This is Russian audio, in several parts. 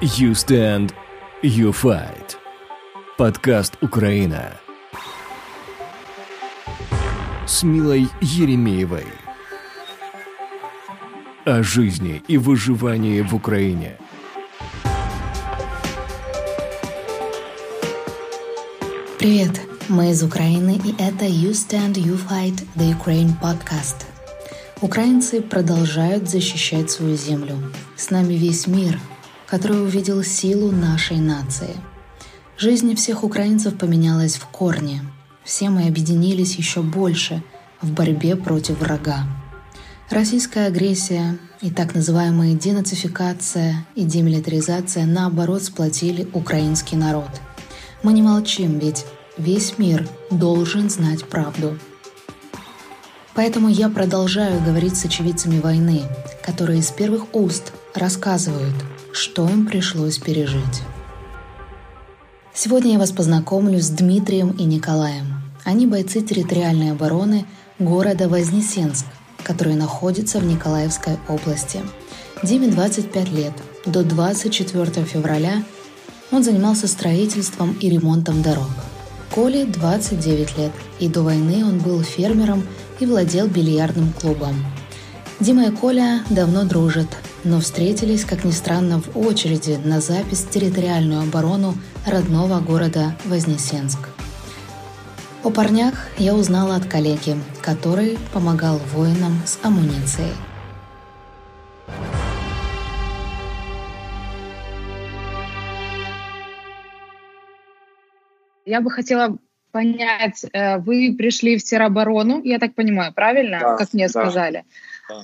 You Stand, You Fight. Подкаст «Украина» с Милой Еремеевой. О жизни и выживании в Украине. Привет, мы из Украины, и это You Stand, You Fight, The Ukraine Podcast. Украинцы продолжают защищать свою землю. С нами весь мир – который увидел силу нашей нации. Жизнь всех украинцев поменялась в корне. Все мы объединились еще больше в борьбе против врага. Российская агрессия и так называемая денацификация и демилитаризация наоборот сплотили украинский народ. Мы не молчим, ведь весь мир должен знать правду. Поэтому я продолжаю говорить с очевидцами войны, которые из первых уст рассказывают – что им пришлось пережить. Сегодня я вас познакомлю с Дмитрием и Николаем. Они бойцы территориальной обороны города Вознесенск, который находится в Николаевской области. Диме 25 лет. До 24 февраля он занимался строительством и ремонтом дорог. Коле 29 лет, и до войны он был фермером и владел бильярдным клубом. Дима и Коля давно дружат, но встретились, как ни странно, в очереди на запись территориальную оборону родного города Вознесенск. О парнях я узнала от коллеги, который помогал воинам с амуницией. Я бы хотела понять, э, вы пришли в тероборону, я так понимаю, правильно, да, как мне да. сказали?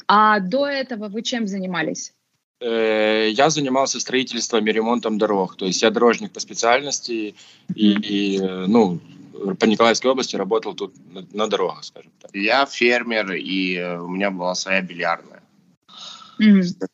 А до этого вы чем занимались? Э, я занимался строительством и ремонтом дорог. То есть я дорожник по специальности и, и ну, по Николаевской области работал тут на, на дорогах, скажем так. Я фермер, и э, у меня была своя бильярдная. Mm-hmm.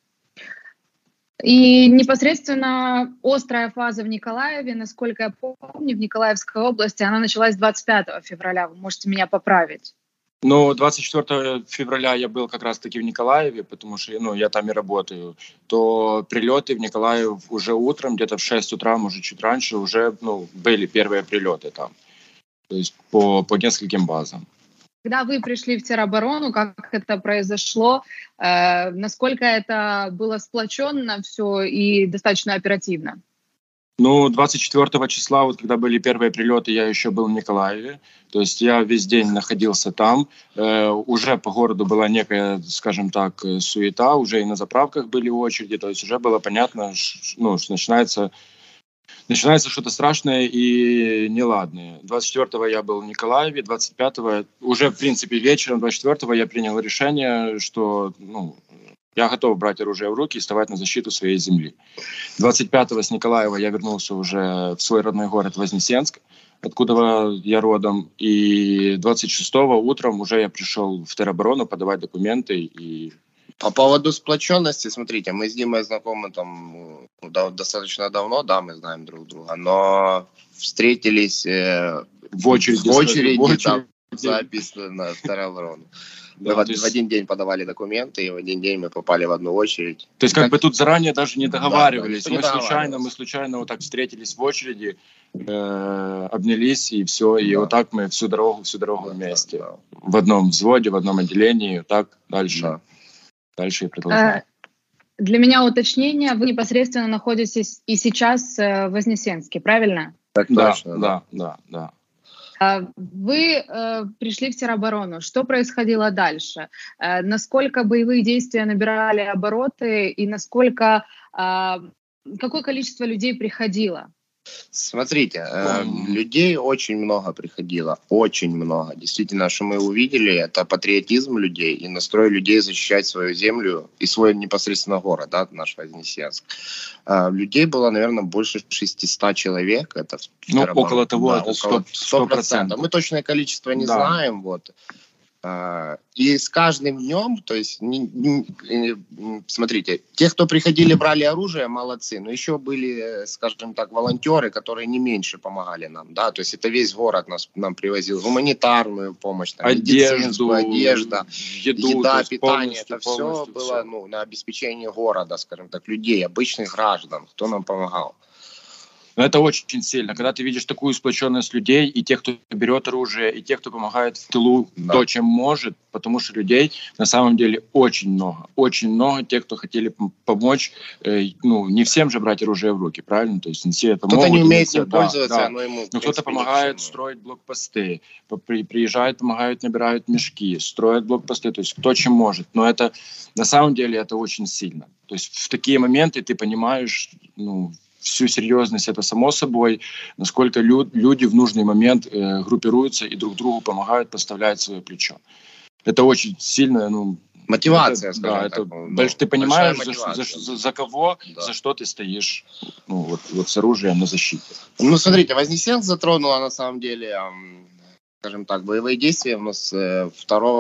И непосредственно острая фаза в Николаеве, насколько я помню, в Николаевской области, она началась 25 февраля. Вы можете меня поправить. Ну, 24 февраля я был как раз-таки в Николаеве, потому что ну, я там и работаю. То прилеты в Николаев уже утром, где-то в 6 утра, может, чуть раньше, уже ну, были первые прилеты там. То есть по, по нескольким базам. Когда вы пришли в тероборону, как это произошло, э, насколько это было сплоченно все и достаточно оперативно? Ну, 24 числа, вот когда были первые прилеты, я еще был в Николаеве. То есть я весь день находился там. Э, уже по городу была некая, скажем так, э, суета. Уже и на заправках были очереди. То есть уже было понятно, ну, что начинается начинается что-то страшное и неладное. 24-го я был в Николаеве, 25-го, уже, в принципе, вечером 24-го я принял решение, что ну, я готов брать оружие в руки и вставать на защиту своей земли. 25-го с Николаева я вернулся уже в свой родной город Вознесенск, откуда я родом. И 26-го утром уже я пришел в тероборону подавать документы и по поводу сплоченности, смотрите, мы с Димой знакомы там ну, достаточно давно, да, мы знаем друг друга, но встретились э, в очереди, в очереди, в очереди. Там, запись на тероборону. Да, в, есть... в один день подавали документы, и в один день мы попали в одну очередь. То есть как, как бы тут заранее даже не договаривались. Да, мы не случайно, мы случайно вот так встретились в очереди, э, обнялись и все, и да. вот так мы всю дорогу, всю дорогу да, вместе, да, да. в одном взводе, в одном отделении, так дальше, да. дальше и продолжаем. А, для меня уточнение: вы непосредственно находитесь и сейчас э, в Вознесенске, правильно? Так точно, да, да, да. да. Вы э, пришли в тероборону. Что происходило дальше? Э, насколько боевые действия набирали обороты и насколько э, какое количество людей приходило? Смотрите, э, людей очень много приходило, очень много. Действительно, что мы увидели, это патриотизм людей и настрой людей защищать свою землю и свой непосредственно город, да, наш Вознесенск. Э, людей было, наверное, больше 600 человек. Это ну, около того, да, это 100%. 100%. 100%. Мы точное количество не да. знаем, вот. А, и с каждым днем, то есть, не, не, смотрите, те, кто приходили, брали оружие, молодцы, но еще были, скажем так, волонтеры, которые не меньше помогали нам, да, то есть это весь город нас, нам привозил, гуманитарную помощь, там, одежду, одежда, еду, еда, питание, это все было ну, на обеспечение города, скажем так, людей, обычных граждан, кто нам помогал. Но это очень сильно, когда ты видишь такую сплоченность людей, и тех, кто берет оружие, и тех, кто помогает в тылу да. то, чем может, потому что людей на самом деле очень много. Очень много тех, кто хотели помочь. Э, ну, не всем же брать оружие в руки, правильно? То есть не все это кто-то могут. не умеет им пользоваться, да, оно ему... Но кто-то помогает строить блокпосты, приезжают, помогают, набирают мешки, строят блокпосты, то есть кто чем может. Но это на самом деле это очень сильно. То есть в такие моменты ты понимаешь, ну, всю серьезность, это само собой, насколько лю- люди в нужный момент э, группируются и друг другу помогают, подставляют свое плечо. Это очень сильно, ну, Мотивация, это, да, это, ну, ты понимаешь, за, за, за, за кого, да. за что ты стоишь ну, вот, вот с оружием на защите. Ну, смотрите, Вознесенск затронула на самом деле, скажем так, боевые действия у нас 2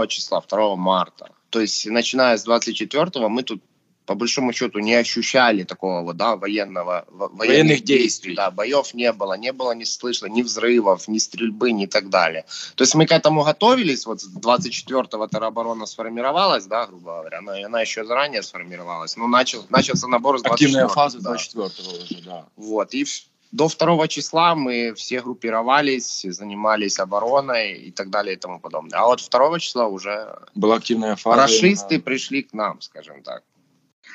э, числа, 2 марта. То есть, начиная с 24 мы тут по большому счету не ощущали такого вот, да, военного, военных, военных действий, да, боев не было, не было не слышно ни взрывов, ни стрельбы, ни так далее. То есть мы к этому готовились, вот 24-го тероборона сформировалась, да, грубо говоря, она, она еще заранее сформировалась, но начал, начался набор с 24 Активная фаза 24-го да. уже, да. Вот, и до второго числа мы все группировались, занимались обороной и так далее и тому подобное. А вот второго числа уже была активная фаза. Расисты именно... пришли к нам, скажем так.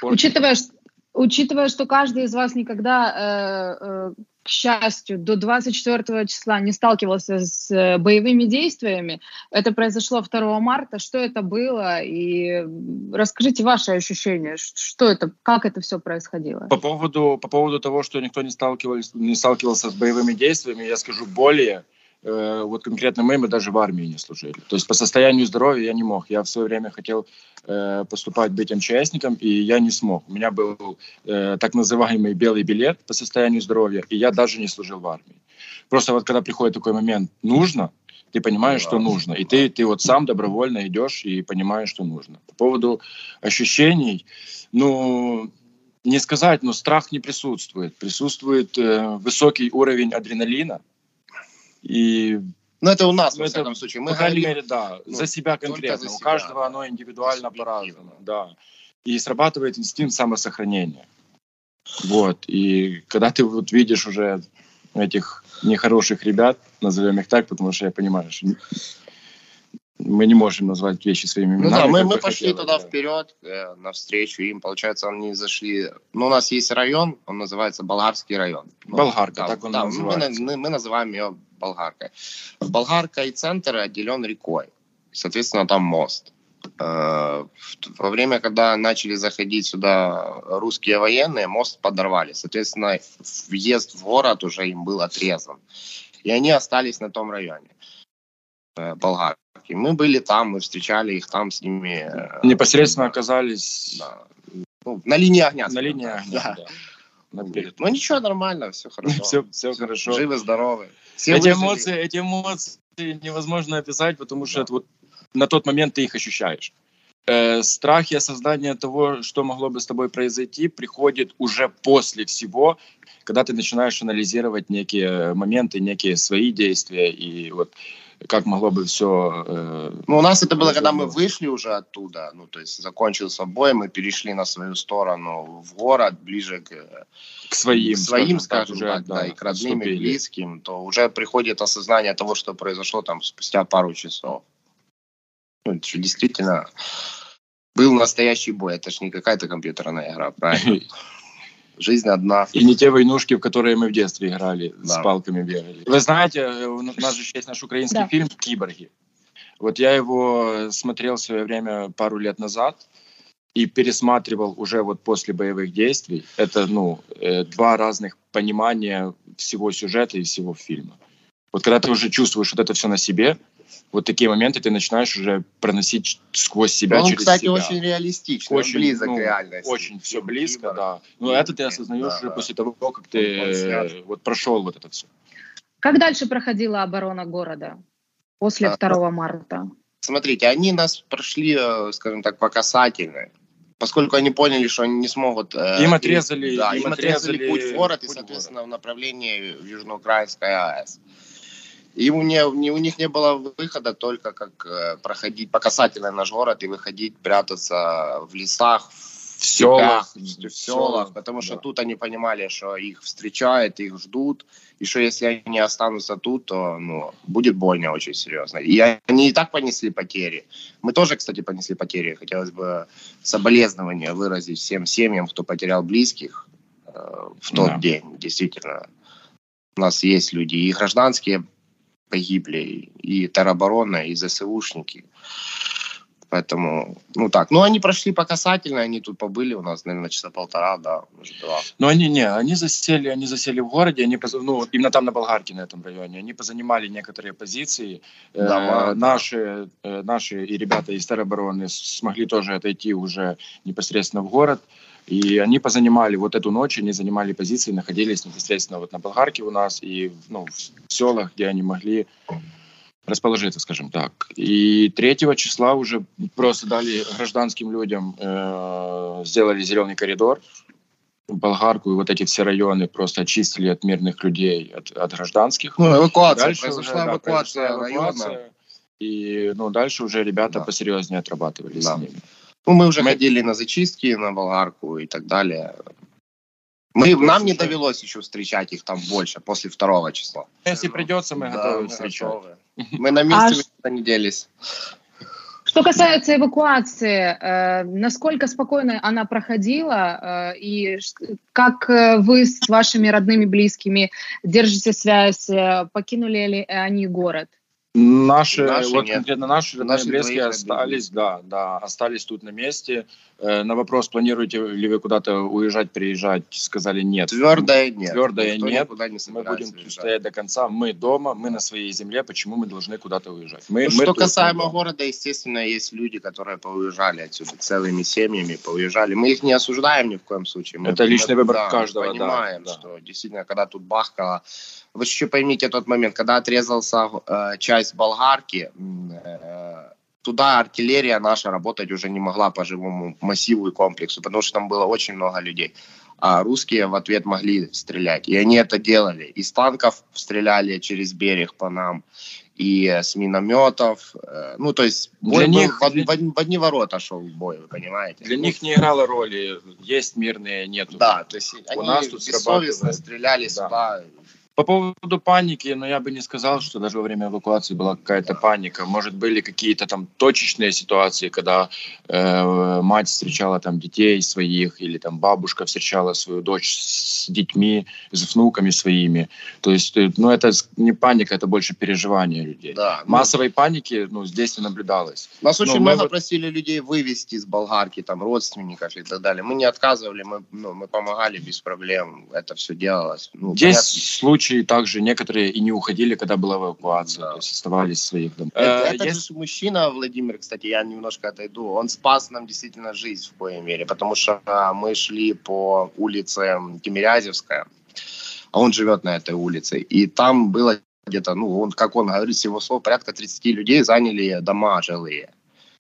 Учитывая, учитывая, что каждый из вас никогда, э, э, к счастью, до 24 числа не сталкивался с э, боевыми действиями, это произошло 2 марта, что это было, и расскажите ваши ощущения, что это, как это все происходило. По поводу, по поводу того, что никто не сталкивался, не сталкивался с боевыми действиями, я скажу более, Э, вот конкретно мы, мы даже в армии не служили. То есть по состоянию здоровья я не мог. Я в свое время хотел э, поступать, быть МЧСником, и я не смог. У меня был э, так называемый белый билет по состоянию здоровья, и я даже не служил в армии. Просто вот когда приходит такой момент, нужно, ты понимаешь, что нужно. И ты, ты вот сам добровольно идешь и понимаешь, что нужно. По поводу ощущений, ну, не сказать, но страх не присутствует. Присутствует э, высокий уровень адреналина, и ну, это у нас, во всяком случае. Мы по крайней мере, да, ну, за себя конкретно. За себя, у каждого оно индивидуально по-разному. Да. И срабатывает инстинкт самосохранения. Вот. И когда ты вот видишь уже этих нехороших ребят, назовем их так, потому что я понимаю, что мы не можем назвать вещи своими именами. Ну да, мы, мы пошли хотелось, туда да. вперед, э, навстречу им. Получается, они зашли... Ну, у нас есть район, он называется Болгарский район. Ну, Болгарка, да, так он да, называется. Мы, мы, мы называем ее Болгаркой. Болгарка и центр отделен рекой. Соответственно, там мост. Э, во время, когда начали заходить сюда русские военные, мост подорвали. Соответственно, въезд в город уже им был отрезан. И они остались на том районе. Э, болгарки. Мы были там, мы встречали их там с ними. Э, Непосредственно оказались да. ну, на линии огня. На линии огня, да. да. Ну ничего, нормально, все хорошо. все, все, все хорошо. Живы, здоровы. Все эти эмоции, эти эмоции невозможно описать, потому что да. это вот на тот момент ты их ощущаешь. Э, страх и осознание того, что могло бы с тобой произойти, приходит уже после всего, когда ты начинаешь анализировать некие моменты, некие свои действия и вот как могло бы все... Э, ну, у нас это было, когда мы вышли уже оттуда, ну, то есть закончился бой, мы перешли на свою сторону в город, ближе к, к своим, к своим скажем, так, уже, да, да, и к родным, и близким, то уже приходит осознание того, что произошло там спустя пару часов. Ну, что действительно был настоящий бой, это же не какая-то компьютерная игра, правильно? Жизнь одна. И не те войнушки, в которые мы в детстве играли, да. с палками бегали. Вы знаете, у нас же есть наш украинский да. фильм «Киборги». Вот я его смотрел в свое время пару лет назад и пересматривал уже вот после боевых действий. Это, ну, э, два разных понимания всего сюжета и всего фильма. Вот когда ты уже чувствуешь вот это все на себе, вот такие моменты ты начинаешь уже проносить сквозь себя, он, через кстати, себя. очень реалистичный, очень, близок ну, к реальности. Очень все близко, да. Но это ты осознаешь да, уже да. после того, как ты вот прошел вот это все. Как дальше проходила оборона города после а, 2 марта? смотрите, они нас прошли, э, скажем так, по касательной поскольку они поняли, что они не смогут... Э, им отрезали, да, им, отрезали, отрезали путь в город путь и, соответственно, город. в направлении Южноукраинской АЭС. И у, не, у них не было выхода только как э, проходить по касательной наш город и выходить, прятаться в лесах, в селах, в селах, потому что да. тут они понимали, что их встречают, их ждут, и что если они останутся тут, то ну, будет больно очень серьезно. И они и так понесли потери. Мы тоже, кстати, понесли потери. Хотелось бы соболезнования выразить всем семьям, кто потерял близких э, в тот да. день. Действительно, у нас есть люди и гражданские погибли, и тероборона, и ЗСУшники. Поэтому, ну так. Ну, они прошли по касательной, они тут побыли у нас, наверное, часа полтора, да, может, два. Но они не, они засели, они засели в городе, они, ну, именно там на Болгарке, на этом районе, они позанимали некоторые позиции. Да, э, наши, э, наши и ребята из теробороны смогли тоже отойти уже непосредственно в город. И они позанимали вот эту ночь, они занимали позиции, находились непосредственно вот на Болгарке у нас и ну, в селах, где они могли расположиться, скажем так. И 3 числа уже просто дали гражданским людям, э, сделали зеленый коридор, Болгарку и вот эти все районы просто очистили от мирных людей, от, от гражданских. Ну, эвакуация, дальше произошла уже, эвакуация, да, эвакуация района. И ну, дальше уже ребята да. посерьезнее отрабатывали да. с ними. Ну, мы уже мы... ходили на зачистки, на болгарку и так далее. Мы, нам не довелось еще встречать их там больше, после второго числа. Если придется, мы да, готовы встречать. Мы на месте а не делись. Что касается эвакуации, э, насколько спокойно она проходила э, и как э, вы с вашими родными близкими держите связь, э, покинули ли они город? Наши, наши вот нет. конкретно наши, наши близкие остались, да, да, остались тут на месте. Э, на вопрос, планируете ли вы куда-то уезжать, приезжать, сказали нет. Твердое нет. Твердое нет. Не мы будем уезжать. стоять до конца. Мы дома, мы на своей земле. Почему мы должны куда-то уезжать? Мы, ну, мы что касаемо города, естественно, есть люди, которые поуезжали отсюда целыми семьями, поуезжали. Мы их не осуждаем ни в коем случае. Мы, Это личный выбор да, каждого. понимаем, да, что действительно, когда тут бахкало, вы еще поймите тот момент, когда отрезался э, часть болгарки, э, туда артиллерия наша работать уже не могла по живому массиву и комплексу, потому что там было очень много людей. А русские в ответ могли стрелять. И они это делали. Из танков стреляли через берег по нам, и с минометов. Э, ну, то есть бой для них, в, для... в, в одни ворота шел бой, вы понимаете? Для них не играло роли, есть мирные, нету. Да, то есть у они нас тут бессовестно стреляли да. сюда по поводу паники, но ну, я бы не сказал, что даже во время эвакуации была какая-то паника. Может, были какие-то там точечные ситуации, когда э, мать встречала там детей своих, или там бабушка встречала свою дочь с детьми, с внуками своими. То есть, э, ну, это не паника, это больше переживание людей. Да, ну, Массовой паники, ну, здесь не наблюдалось. Нас очень много вот... просили людей вывести из болгарки, там, родственников и так далее. Мы не отказывали, мы, ну, мы помогали без проблем, это все делалось. Ну, здесь понятно. случай случае также некоторые и не уходили, когда была эвакуация, да. то есть оставались в своих домах. Это, э, этот есть... мужчина, Владимир, кстати, я немножко отойду, он спас нам действительно жизнь в коей мере, потому что а, мы шли по улице Тимирязевская, а он живет на этой улице, и там было где-то, ну, он, как он говорит, всего слов, порядка 30 людей заняли дома жилые.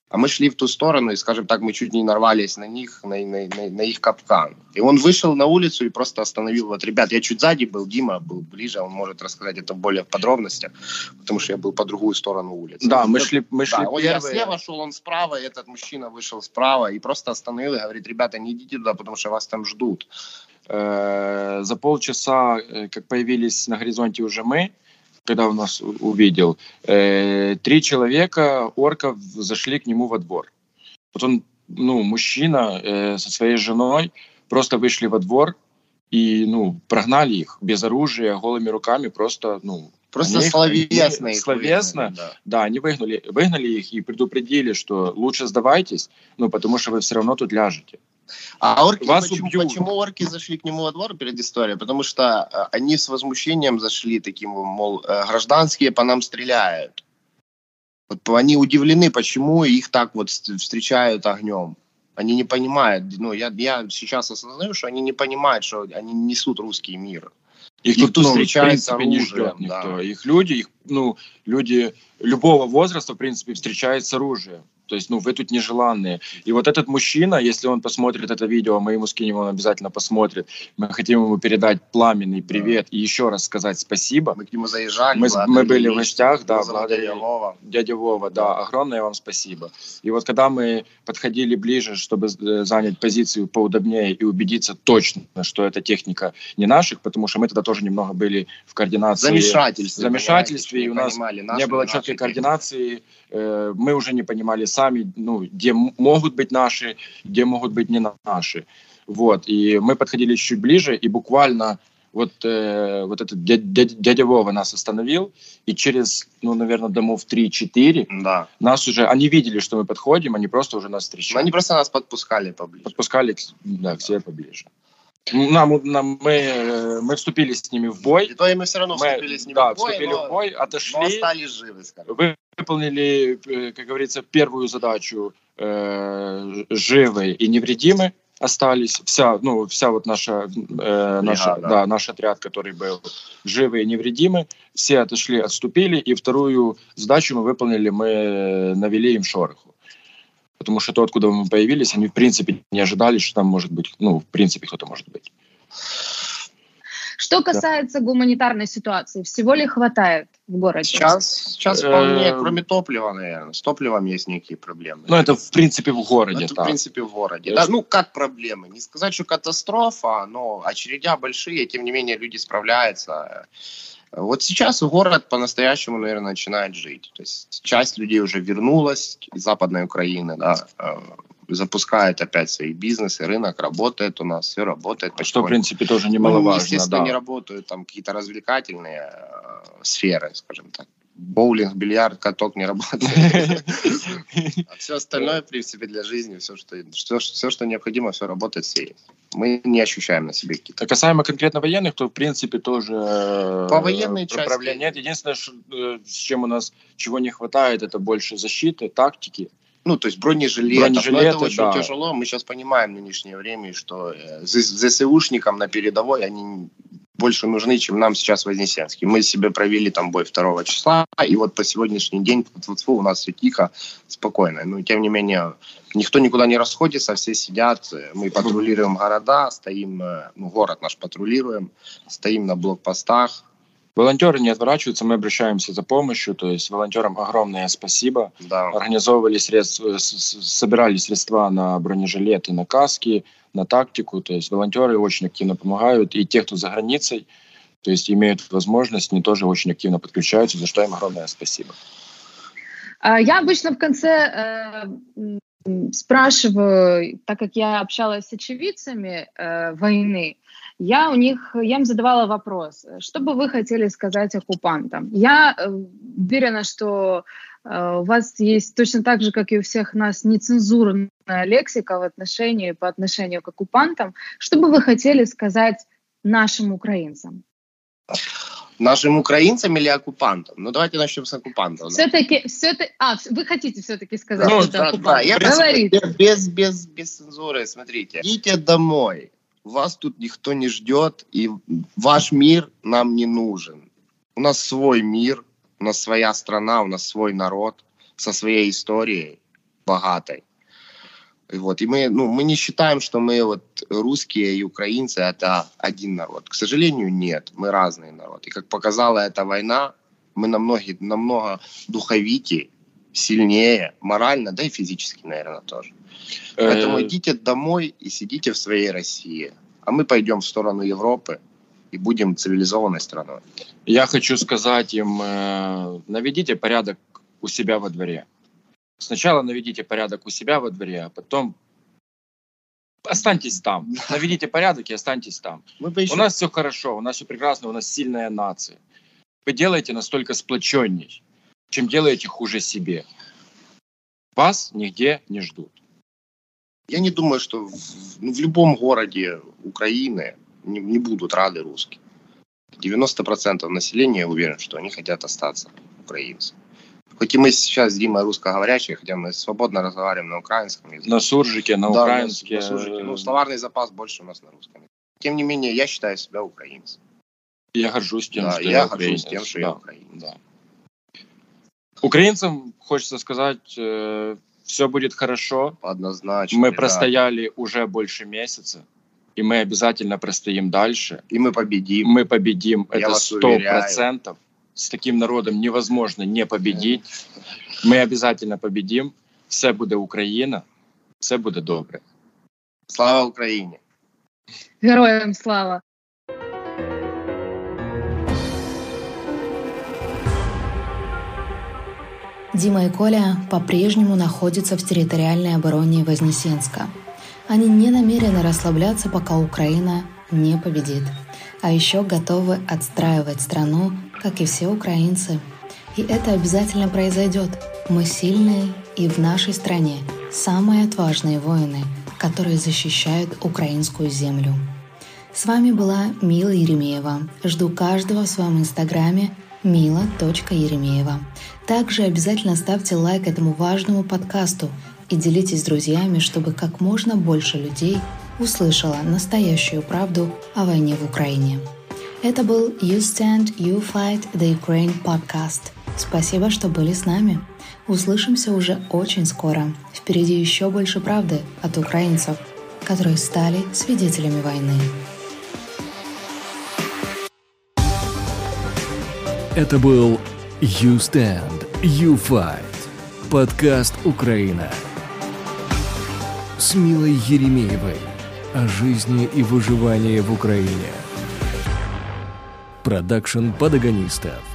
А мы шли в ту сторону, и, скажем так, мы чуть не нарвались на них, на, на, на, на их капкан. И он вышел на улицу и просто остановил. Вот, ребят, я чуть сзади был, Дима был ближе, он может рассказать это более в подробностях, потому что я был по другую сторону улицы. Да, мы шли, мы шли да, первые. Я слева шел, он справа, и этот мужчина вышел справа и просто остановил и говорит, ребята, не идите туда, потому что вас там ждут. Э, за полчаса, э, как появились на горизонте уже мы, когда он нас увидел, э, три человека, орков, зашли к нему во двор. Вот он, ну, мужчина э, со своей женой просто вышли во двор и, ну, прогнали их без оружия, голыми руками, просто, ну, Просто них, словесно. Их словесно, выгнали, да. да, они выгнали, выгнали их и предупредили, что лучше сдавайтесь, ну, потому что вы все равно тут ляжете. А орки, Вас почему, почему орки зашли к нему во двор перед историей? Потому что э, они с возмущением зашли таким, мол, э, гражданские по нам стреляют. Вот они удивлены, почему их так вот встречают огнем. Они не понимают, ну, я, я сейчас осознаю, что они не понимают, что они несут русский мир. Их, их тут, ну, встречается в принципе, оружием, не ждет никто. Да. Их люди, их, ну, люди любого возраста, в принципе, встречают с оружием. То есть, ну, вы тут нежеланные. И вот этот мужчина, если он посмотрит это видео, мы ему скинем, он обязательно посмотрит. Мы хотим ему передать пламенный привет да. и еще раз сказать спасибо. Мы к нему заезжали. Мы, мы были в гостях, да, благодаря Вова. Дядя Вова, да. огромное вам спасибо. И вот когда мы подходили ближе, чтобы э, занять позицию поудобнее и убедиться точно, что эта техника не наших, потому что мы тогда тоже немного были в координации. Замешательстве. Замешательстве, и у нас не было четкой координации. Э, мы уже не понимали сами, ну, где могут быть наши, где могут быть не наши. Вот, и мы подходили чуть ближе, и буквально вот, э, вот этот дядя, дядя Вова нас остановил, и через, ну, наверное, домов 3-4 да. нас уже, они видели, что мы подходим, они просто уже нас встречали. Они просто нас подпускали поближе. Подпускали, да, к себе поближе. Нам, нам, мы, мы вступили с ними в бой. И то и мы все равно вступили мы, с ними да, в бой, вступили но, в бой, отошли. Но остались живы, скажем. Выполнили, э, как говорится, первую задачу э, живы и невредимы остались. Вся, ну, вся вот наша, э, наша да. да, наш отряд, который был живы и невредимы, все отошли, отступили, и вторую задачу мы выполнили, мы навели им шороху потому что то, откуда мы появились, они в принципе не ожидали, что там может быть, ну, в принципе, кто-то может быть. Что касается да. гуманитарной ситуации, всего ли хватает в городе? Сейчас, сейчас вполне, э, кроме топлива, наверное. С топливом есть некие проблемы. Ну, это в принципе в городе. Это так. в принципе в городе. Да, ну, как проблемы? Не сказать, что катастрофа, но очередя большие, тем не менее люди справляются. Вот сейчас город по-настоящему, наверное, начинает жить. То есть часть людей уже вернулась из Западной Украины, да, э, запускает опять свои бизнесы, рынок работает у нас, все работает. Что, в принципе, тоже немаловажно. Ну, естественно, да. не работают там какие-то развлекательные э, сферы, скажем так боулинг, бильярд, каток не работает. А все остальное, в принципе, для жизни, все, что, все, все, что необходимо, все работает, все есть. Мы не ощущаем на себе какие-то. А касаемо конкретно военных, то, в принципе, тоже... Э, По военной части... Нет, единственное, э, с чем у нас чего не хватает, это больше защиты, тактики. Ну, то есть бронежилеты. Бронежилеты, Но это очень да. тяжело. Мы сейчас понимаем в нынешнее время, что э, ЗСУшникам на передовой они больше нужны, чем нам сейчас Вознесенский. Мы себе провели там бой 2 числа, и вот по сегодняшний день у нас все тихо, спокойно. Но тем не менее, никто никуда не расходится, все сидят, мы патрулируем города, стоим, э, ну, город наш патрулируем, стоим на блокпостах, Волонтеры не отворачиваются, мы обращаемся за помощью, то есть волонтерам огромное спасибо. Да. Организовывали средства, собирали средства на бронежилеты, на каски, на тактику, то есть волонтеры очень активно помогают, и те, кто за границей, то есть имеют возможность, они тоже очень активно подключаются, за что им огромное спасибо. А, я обычно в конце э, спрашиваю, так как я общалась с очевидцами э, войны, я у них, я им задавала вопрос, что бы вы хотели сказать оккупантам? Я э, уверена, что э, у вас есть точно так же, как и у всех нас, нецензурная лексика в отношении, по отношению к оккупантам. Что бы вы хотели сказать нашим украинцам? Нашим украинцам или оккупантам? Ну, давайте начнем с оккупантов. Все-таки, да. все-таки, а, вы хотите все-таки сказать, ну, что да, это? Да, я Говорите. Без, без, без цензуры, смотрите. Идите домой вас тут никто не ждет, и ваш мир нам не нужен. У нас свой мир, у нас своя страна, у нас свой народ со своей историей богатой. И вот, и мы, ну, мы не считаем, что мы вот русские и украинцы это один народ. К сожалению, нет, мы разные народ. И как показала эта война, мы намного, намного духовитее, сильнее, морально, да и физически, наверное, тоже. Поэтому э, идите домой и сидите в своей России. А мы пойдем в сторону Европы и будем цивилизованной страной. Я хочу сказать им, э, наведите порядок у себя во дворе. Сначала наведите порядок у себя во дворе, а потом останьтесь там. Наведите порядок и останьтесь там. У нас все хорошо, у нас все прекрасно, у нас сильная нация. Вы делаете настолько сплоченней, чем делаете хуже себе. Вас нигде не ждут. Я не думаю, что в, ну, в любом городе Украины не, не будут рады русские. 90% населения уверен, что они хотят остаться украинцами. Хоть и мы сейчас с Димой русскоговорящие, хотя мы свободно разговариваем на украинском языке. На суржике, на да, украинске. На, суржике. Ну, словарный запас больше у нас на русском. Тем не менее, я считаю себя украинцем. Я горжусь тем, Да, что я я горжусь украинец. тем, что я Да, украинец. да. Украинцам хочется сказать, все будет хорошо. Однозначно. Мы ребят. простояли уже больше месяца, и мы обязательно простоим дальше. И мы победим. Мы победим, Я это сто процентов. С таким народом невозможно не победить. Ми обязательно победим. Все буде Україна, все буде добре. Слава Украине! Героям слава! Дима и Коля по-прежнему находятся в территориальной обороне Вознесенска. Они не намерены расслабляться, пока Украина не победит. А еще готовы отстраивать страну, как и все украинцы. И это обязательно произойдет. Мы сильные, и в нашей стране самые отважные воины, которые защищают украинскую землю. С вами была Мила Еремеева. Жду каждого в своем инстаграме мила.еремеева. Также обязательно ставьте лайк этому важному подкасту и делитесь с друзьями, чтобы как можно больше людей услышала настоящую правду о войне в Украине. Это был You Stand, You Fight the Ukraine подкаст. Спасибо, что были с нами. Услышимся уже очень скоро. Впереди еще больше правды от украинцев, которые стали свидетелями войны. Это был You Stand, You Fight. Подкаст «Украина». С Милой Еремеевой. О жизни и выживании в Украине. Продакшн подагонистов.